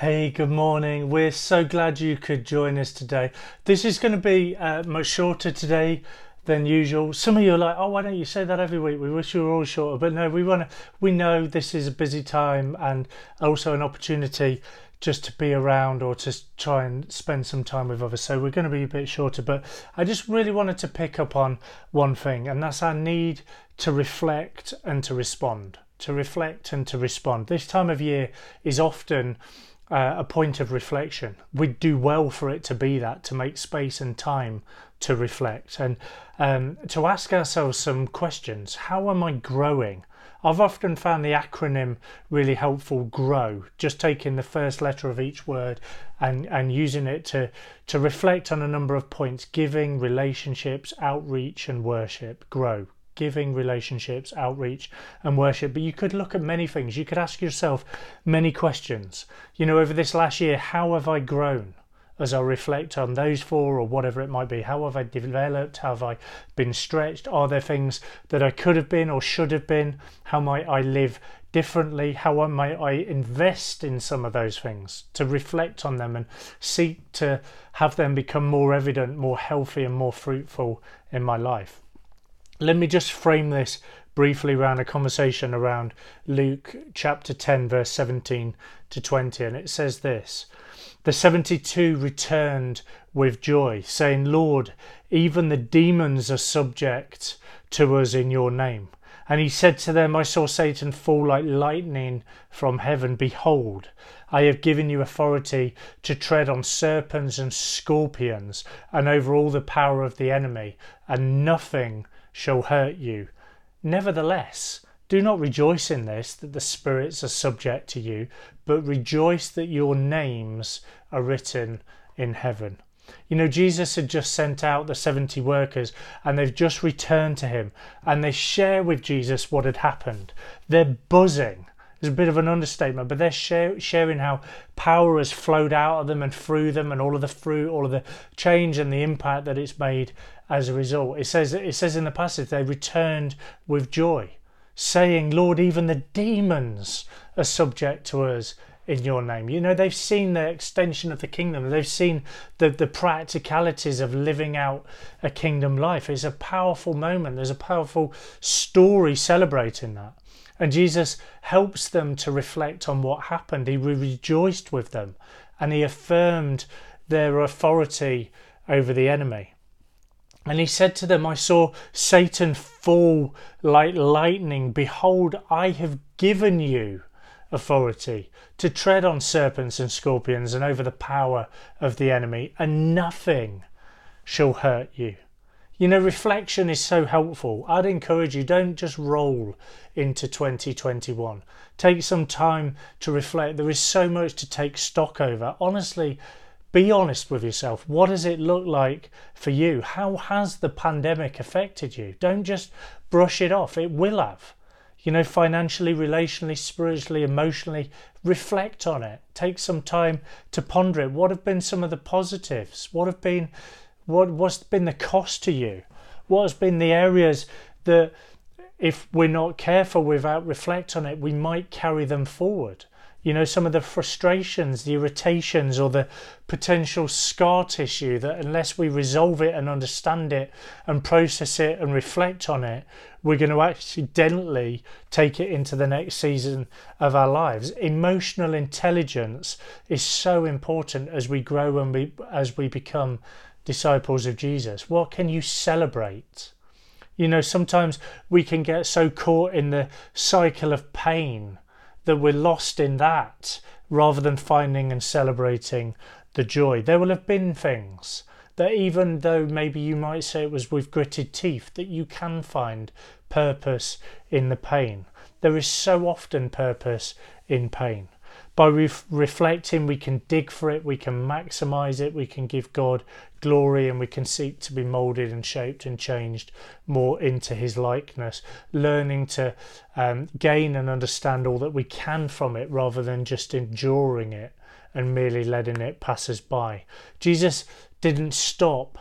Hey, good morning. We're so glad you could join us today. This is going to be uh, much shorter today than usual. Some of you are like, "Oh, why don't you say that every week?" We wish we were all shorter, but no, we want to. We know this is a busy time and also an opportunity just to be around or to try and spend some time with others. So we're going to be a bit shorter, but I just really wanted to pick up on one thing, and that's our need to reflect and to respond. To reflect and to respond. This time of year is often uh, a point of reflection. We'd do well for it to be that, to make space and time to reflect and um, to ask ourselves some questions. How am I growing? I've often found the acronym really helpful GROW, just taking the first letter of each word and, and using it to, to reflect on a number of points giving, relationships, outreach, and worship. GROW, giving, relationships, outreach, and worship. But you could look at many things. You could ask yourself many questions. You know, over this last year, how have I grown? As I reflect on those four or whatever it might be, how have I developed? How have I been stretched? Are there things that I could have been or should have been? How might I live differently? How might I invest in some of those things to reflect on them and seek to have them become more evident, more healthy, and more fruitful in my life? Let me just frame this briefly around a conversation around Luke chapter 10, verse 17 to 20. And it says this The 72 returned with joy, saying, Lord, even the demons are subject to us in your name. And he said to them, I saw Satan fall like lightning from heaven. Behold, I have given you authority to tread on serpents and scorpions and over all the power of the enemy, and nothing shall hurt you. Nevertheless, do not rejoice in this, that the spirits are subject to you, but rejoice that your names are written in heaven. You know, Jesus had just sent out the 70 workers and they've just returned to him and they share with Jesus what had happened. They're buzzing. It's a bit of an understatement, but they're share, sharing how power has flowed out of them and through them and all of the fruit, all of the change and the impact that it's made as a result. It says it says in the passage they returned with joy, saying, Lord, even the demons are subject to us in your name. You know, they've seen the extension of the kingdom. They've seen the, the practicalities of living out a kingdom life. It's a powerful moment. There's a powerful story celebrating that. And Jesus helps them to reflect on what happened. He rejoiced with them and he affirmed their authority over the enemy. And he said to them, I saw Satan fall like lightning. Behold, I have given you authority to tread on serpents and scorpions and over the power of the enemy, and nothing shall hurt you. You know, reflection is so helpful. I'd encourage you, don't just roll into 2021. Take some time to reflect. There is so much to take stock over. Honestly, be honest with yourself. What does it look like for you? How has the pandemic affected you? Don't just brush it off. It will have. You know, financially, relationally, spiritually, emotionally, reflect on it. Take some time to ponder it. What have been some of the positives? What have been what what's been the cost to you? What has been the areas that if we're not careful without reflect on it, we might carry them forward? you know, some of the frustrations, the irritations, or the potential scar tissue that unless we resolve it and understand it and process it and reflect on it, we're going to accidentally take it into the next season of our lives. Emotional intelligence is so important as we grow and we, as we become disciples of Jesus. What can you celebrate? You know, sometimes we can get so caught in the cycle of pain that we're lost in that rather than finding and celebrating the joy. There will have been things that, even though maybe you might say it was with gritted teeth, that you can find purpose in the pain. There is so often purpose in pain. By re- reflecting, we can dig for it, we can maximize it, we can give God glory, and we can seek to be molded and shaped and changed more into His likeness. Learning to um, gain and understand all that we can from it rather than just enduring it and merely letting it pass us by. Jesus didn't stop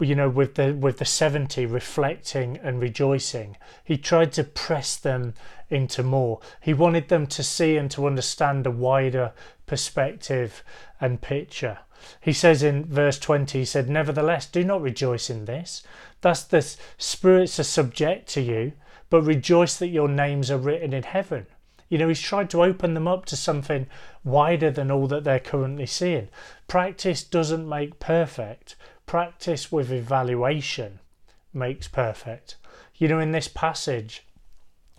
you know with the with the 70 reflecting and rejoicing he tried to press them into more. He wanted them to see and to understand a wider perspective and picture. He says in verse 20 he said nevertheless do not rejoice in this. Thus the spirits are subject to you but rejoice that your names are written in heaven. You know, he's tried to open them up to something wider than all that they're currently seeing. Practice doesn't make perfect, practice with evaluation makes perfect. You know, in this passage,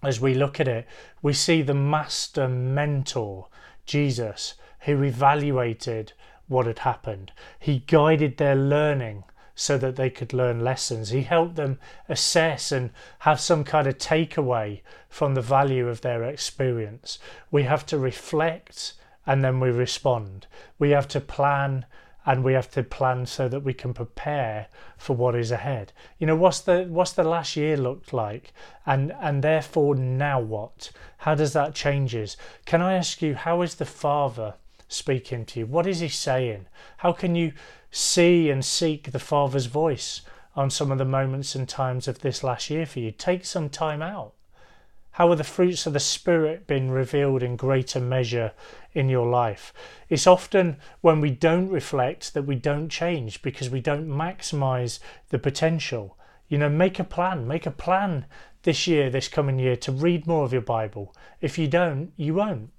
as we look at it, we see the master mentor, Jesus, who evaluated what had happened. He guided their learning so that they could learn lessons. He helped them assess and have some kind of takeaway from the value of their experience. We have to reflect and then we respond. We have to plan and we have to plan so that we can prepare for what is ahead. You know, what's the what's the last year looked like, and and therefore now what? How does that changes? Can I ask you how is the Father speaking to you? What is He saying? How can you see and seek the Father's voice on some of the moments and times of this last year for you? Take some time out. How are the fruits of the Spirit been revealed in greater measure in your life? It's often when we don't reflect that we don't change because we don't maximize the potential. You know, make a plan, make a plan this year, this coming year, to read more of your Bible. If you don't, you won't.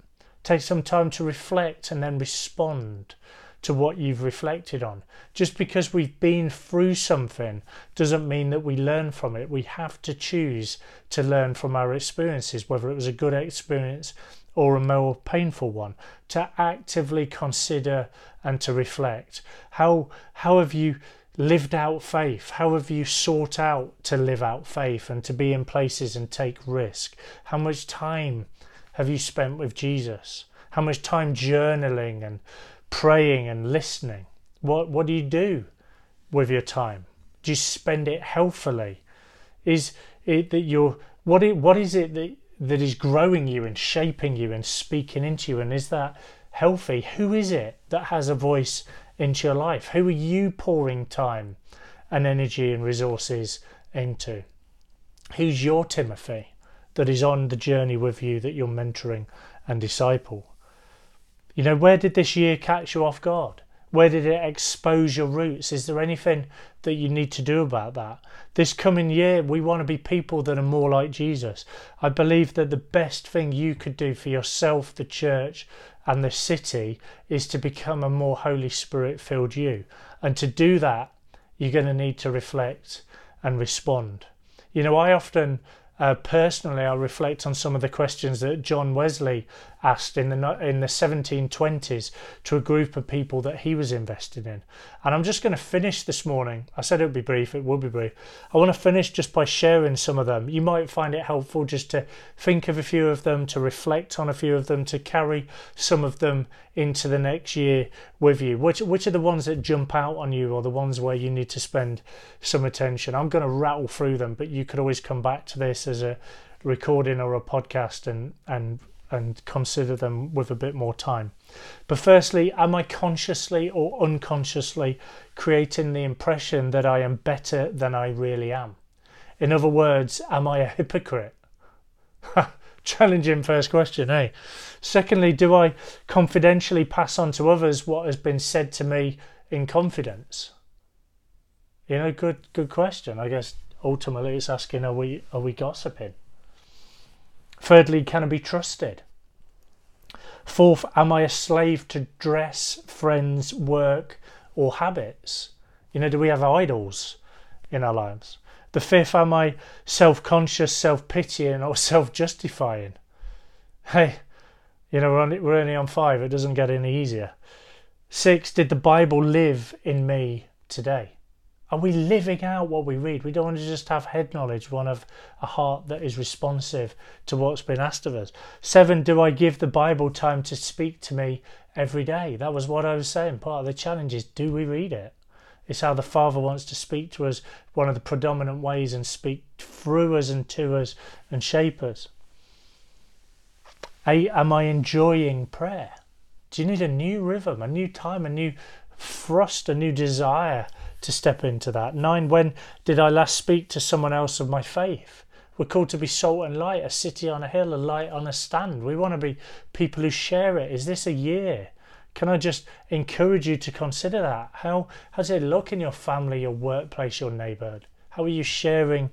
Take some time to reflect and then respond to what you've reflected on. Just because we've been through something doesn't mean that we learn from it. We have to choose to learn from our experiences, whether it was a good experience or a more painful one, to actively consider and to reflect. How, how have you lived out faith? How have you sought out to live out faith and to be in places and take risk? How much time have you spent with Jesus? How much time journaling and praying and listening? What what do you do with your time? Do you spend it healthily? Is it that you're what it, what is it that that is growing you and shaping you and speaking into you and is that healthy? Who is it that has a voice into your life? Who are you pouring time and energy and resources into? Who's your Timothy that is on the journey with you that you're mentoring and disciple? You know, where did this year catch you off guard? Where did it expose your roots? Is there anything that you need to do about that? This coming year, we want to be people that are more like Jesus. I believe that the best thing you could do for yourself, the church, and the city is to become a more Holy Spirit filled you. And to do that, you're going to need to reflect and respond. You know, I often uh, personally, I reflect on some of the questions that John Wesley asked in the in the 1720s to a group of people that he was invested in. And I'm just going to finish this morning. I said it would be brief, it will be brief. I want to finish just by sharing some of them. You might find it helpful just to think of a few of them, to reflect on a few of them, to carry some of them into the next year with you. Which which are the ones that jump out on you or the ones where you need to spend some attention? I'm going to rattle through them, but you could always come back to this as a recording or a podcast and and and consider them with a bit more time. But firstly, am I consciously or unconsciously creating the impression that I am better than I really am? In other words, am I a hypocrite? Challenging first question, eh? Secondly, do I confidentially pass on to others what has been said to me in confidence? You know, good good question. I guess ultimately it's asking are we are we gossiping? Thirdly, can I be trusted? Fourth, am I a slave to dress, friends, work, or habits? You know, do we have idols in our lives? The fifth, am I self conscious, self pitying, or self justifying? Hey, you know, we're only, we're only on five, it doesn't get any easier. Six, did the Bible live in me today? Are we living out what we read? We don't want to just have head knowledge, to have a heart that is responsive to what's been asked of us. Seven, do I give the Bible time to speak to me every day? That was what I was saying. Part of the challenge is do we read it? It's how the Father wants to speak to us, one of the predominant ways, and speak through us and to us and shape us. Eight, am I enjoying prayer? Do you need a new rhythm, a new time, a new thrust, a new desire to step into that. Nine, when did I last speak to someone else of my faith? We're called to be salt and light, a city on a hill, a light on a stand. We want to be people who share it. Is this a year? Can I just encourage you to consider that? How, does it look in your family, your workplace, your neighbourhood? How are you sharing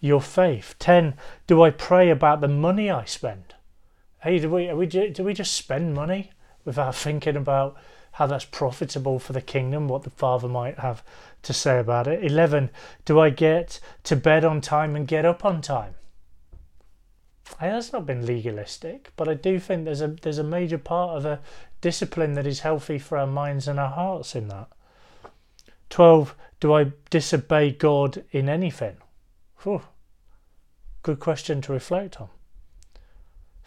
your faith? 10. Do I pray about the money I spend? Hey, do we, we, do we just spend money without thinking about how that's profitable for the kingdom, what the Father might have to say about it. 11. Do I get to bed on time and get up on time? Hey, that's not been legalistic, but I do think there's a there's a major part of a discipline that is healthy for our minds and our hearts in that. 12. Do I disobey God in anything? Whew. Good question to reflect on.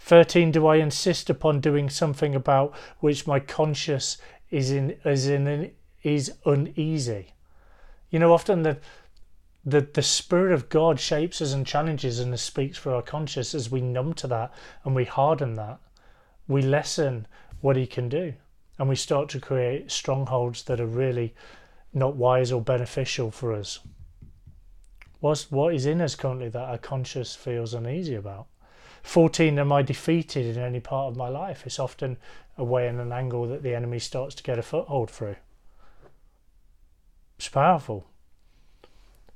13. Do I insist upon doing something about which my conscience is in is in is uneasy? You know, often the the the spirit of God shapes us and challenges and speaks for our conscience as we numb to that and we harden that. We lessen what he can do. And we start to create strongholds that are really not wise or beneficial for us. What's, what is in us currently that our conscience feels uneasy about? 14, am I defeated in any part of my life? It's often a way and an angle that the enemy starts to get a foothold through. It's powerful.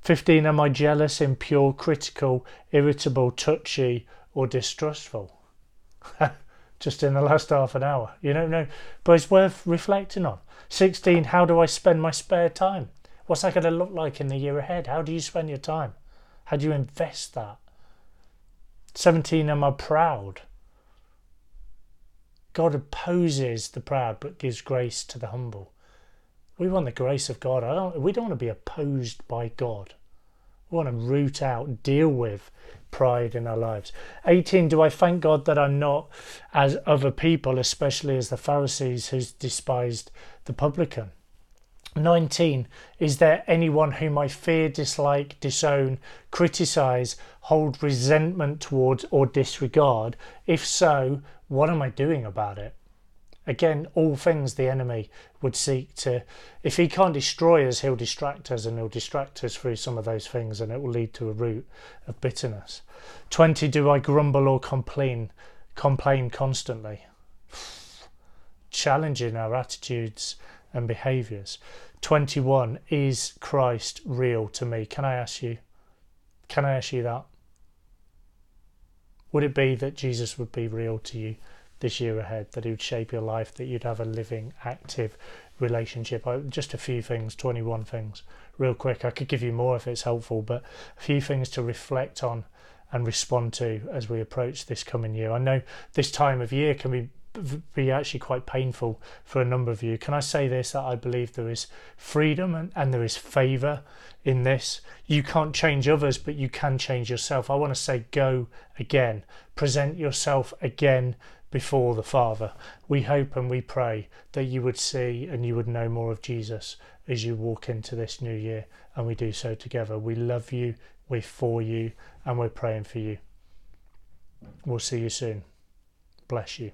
15. Am I jealous, impure, critical, irritable, touchy, or distrustful? Just in the last half an hour. You don't know. But it's worth reflecting on. 16. How do I spend my spare time? What's that going to look like in the year ahead? How do you spend your time? How do you invest that? 17. Am I proud? God opposes the proud but gives grace to the humble. We want the grace of God. Don't, we don't want to be opposed by God. We want to root out, deal with pride in our lives. 18. Do I thank God that I'm not as other people, especially as the Pharisees who despised the publican? 19. Is there anyone whom I fear, dislike, disown, criticise, hold resentment towards, or disregard? If so, what am I doing about it? Again, all things the enemy would seek to. If he can't destroy us, he'll distract us and he'll distract us through some of those things and it will lead to a root of bitterness. 20. Do I grumble or complain? Complain constantly. Challenging our attitudes and behaviours. 21. Is Christ real to me? Can I ask you? Can I ask you that? Would it be that Jesus would be real to you? this year ahead, that he would shape your life, that you'd have a living, active relationship. Just a few things, 21 things, real quick. I could give you more if it's helpful, but a few things to reflect on and respond to as we approach this coming year. I know this time of year can be be actually quite painful for a number of you. Can I say this that I believe there is freedom and, and there is favor in this? You can't change others, but you can change yourself. I want to say go again, present yourself again before the Father. We hope and we pray that you would see and you would know more of Jesus as you walk into this new year, and we do so together. We love you, we're for you, and we're praying for you. We'll see you soon. Bless you.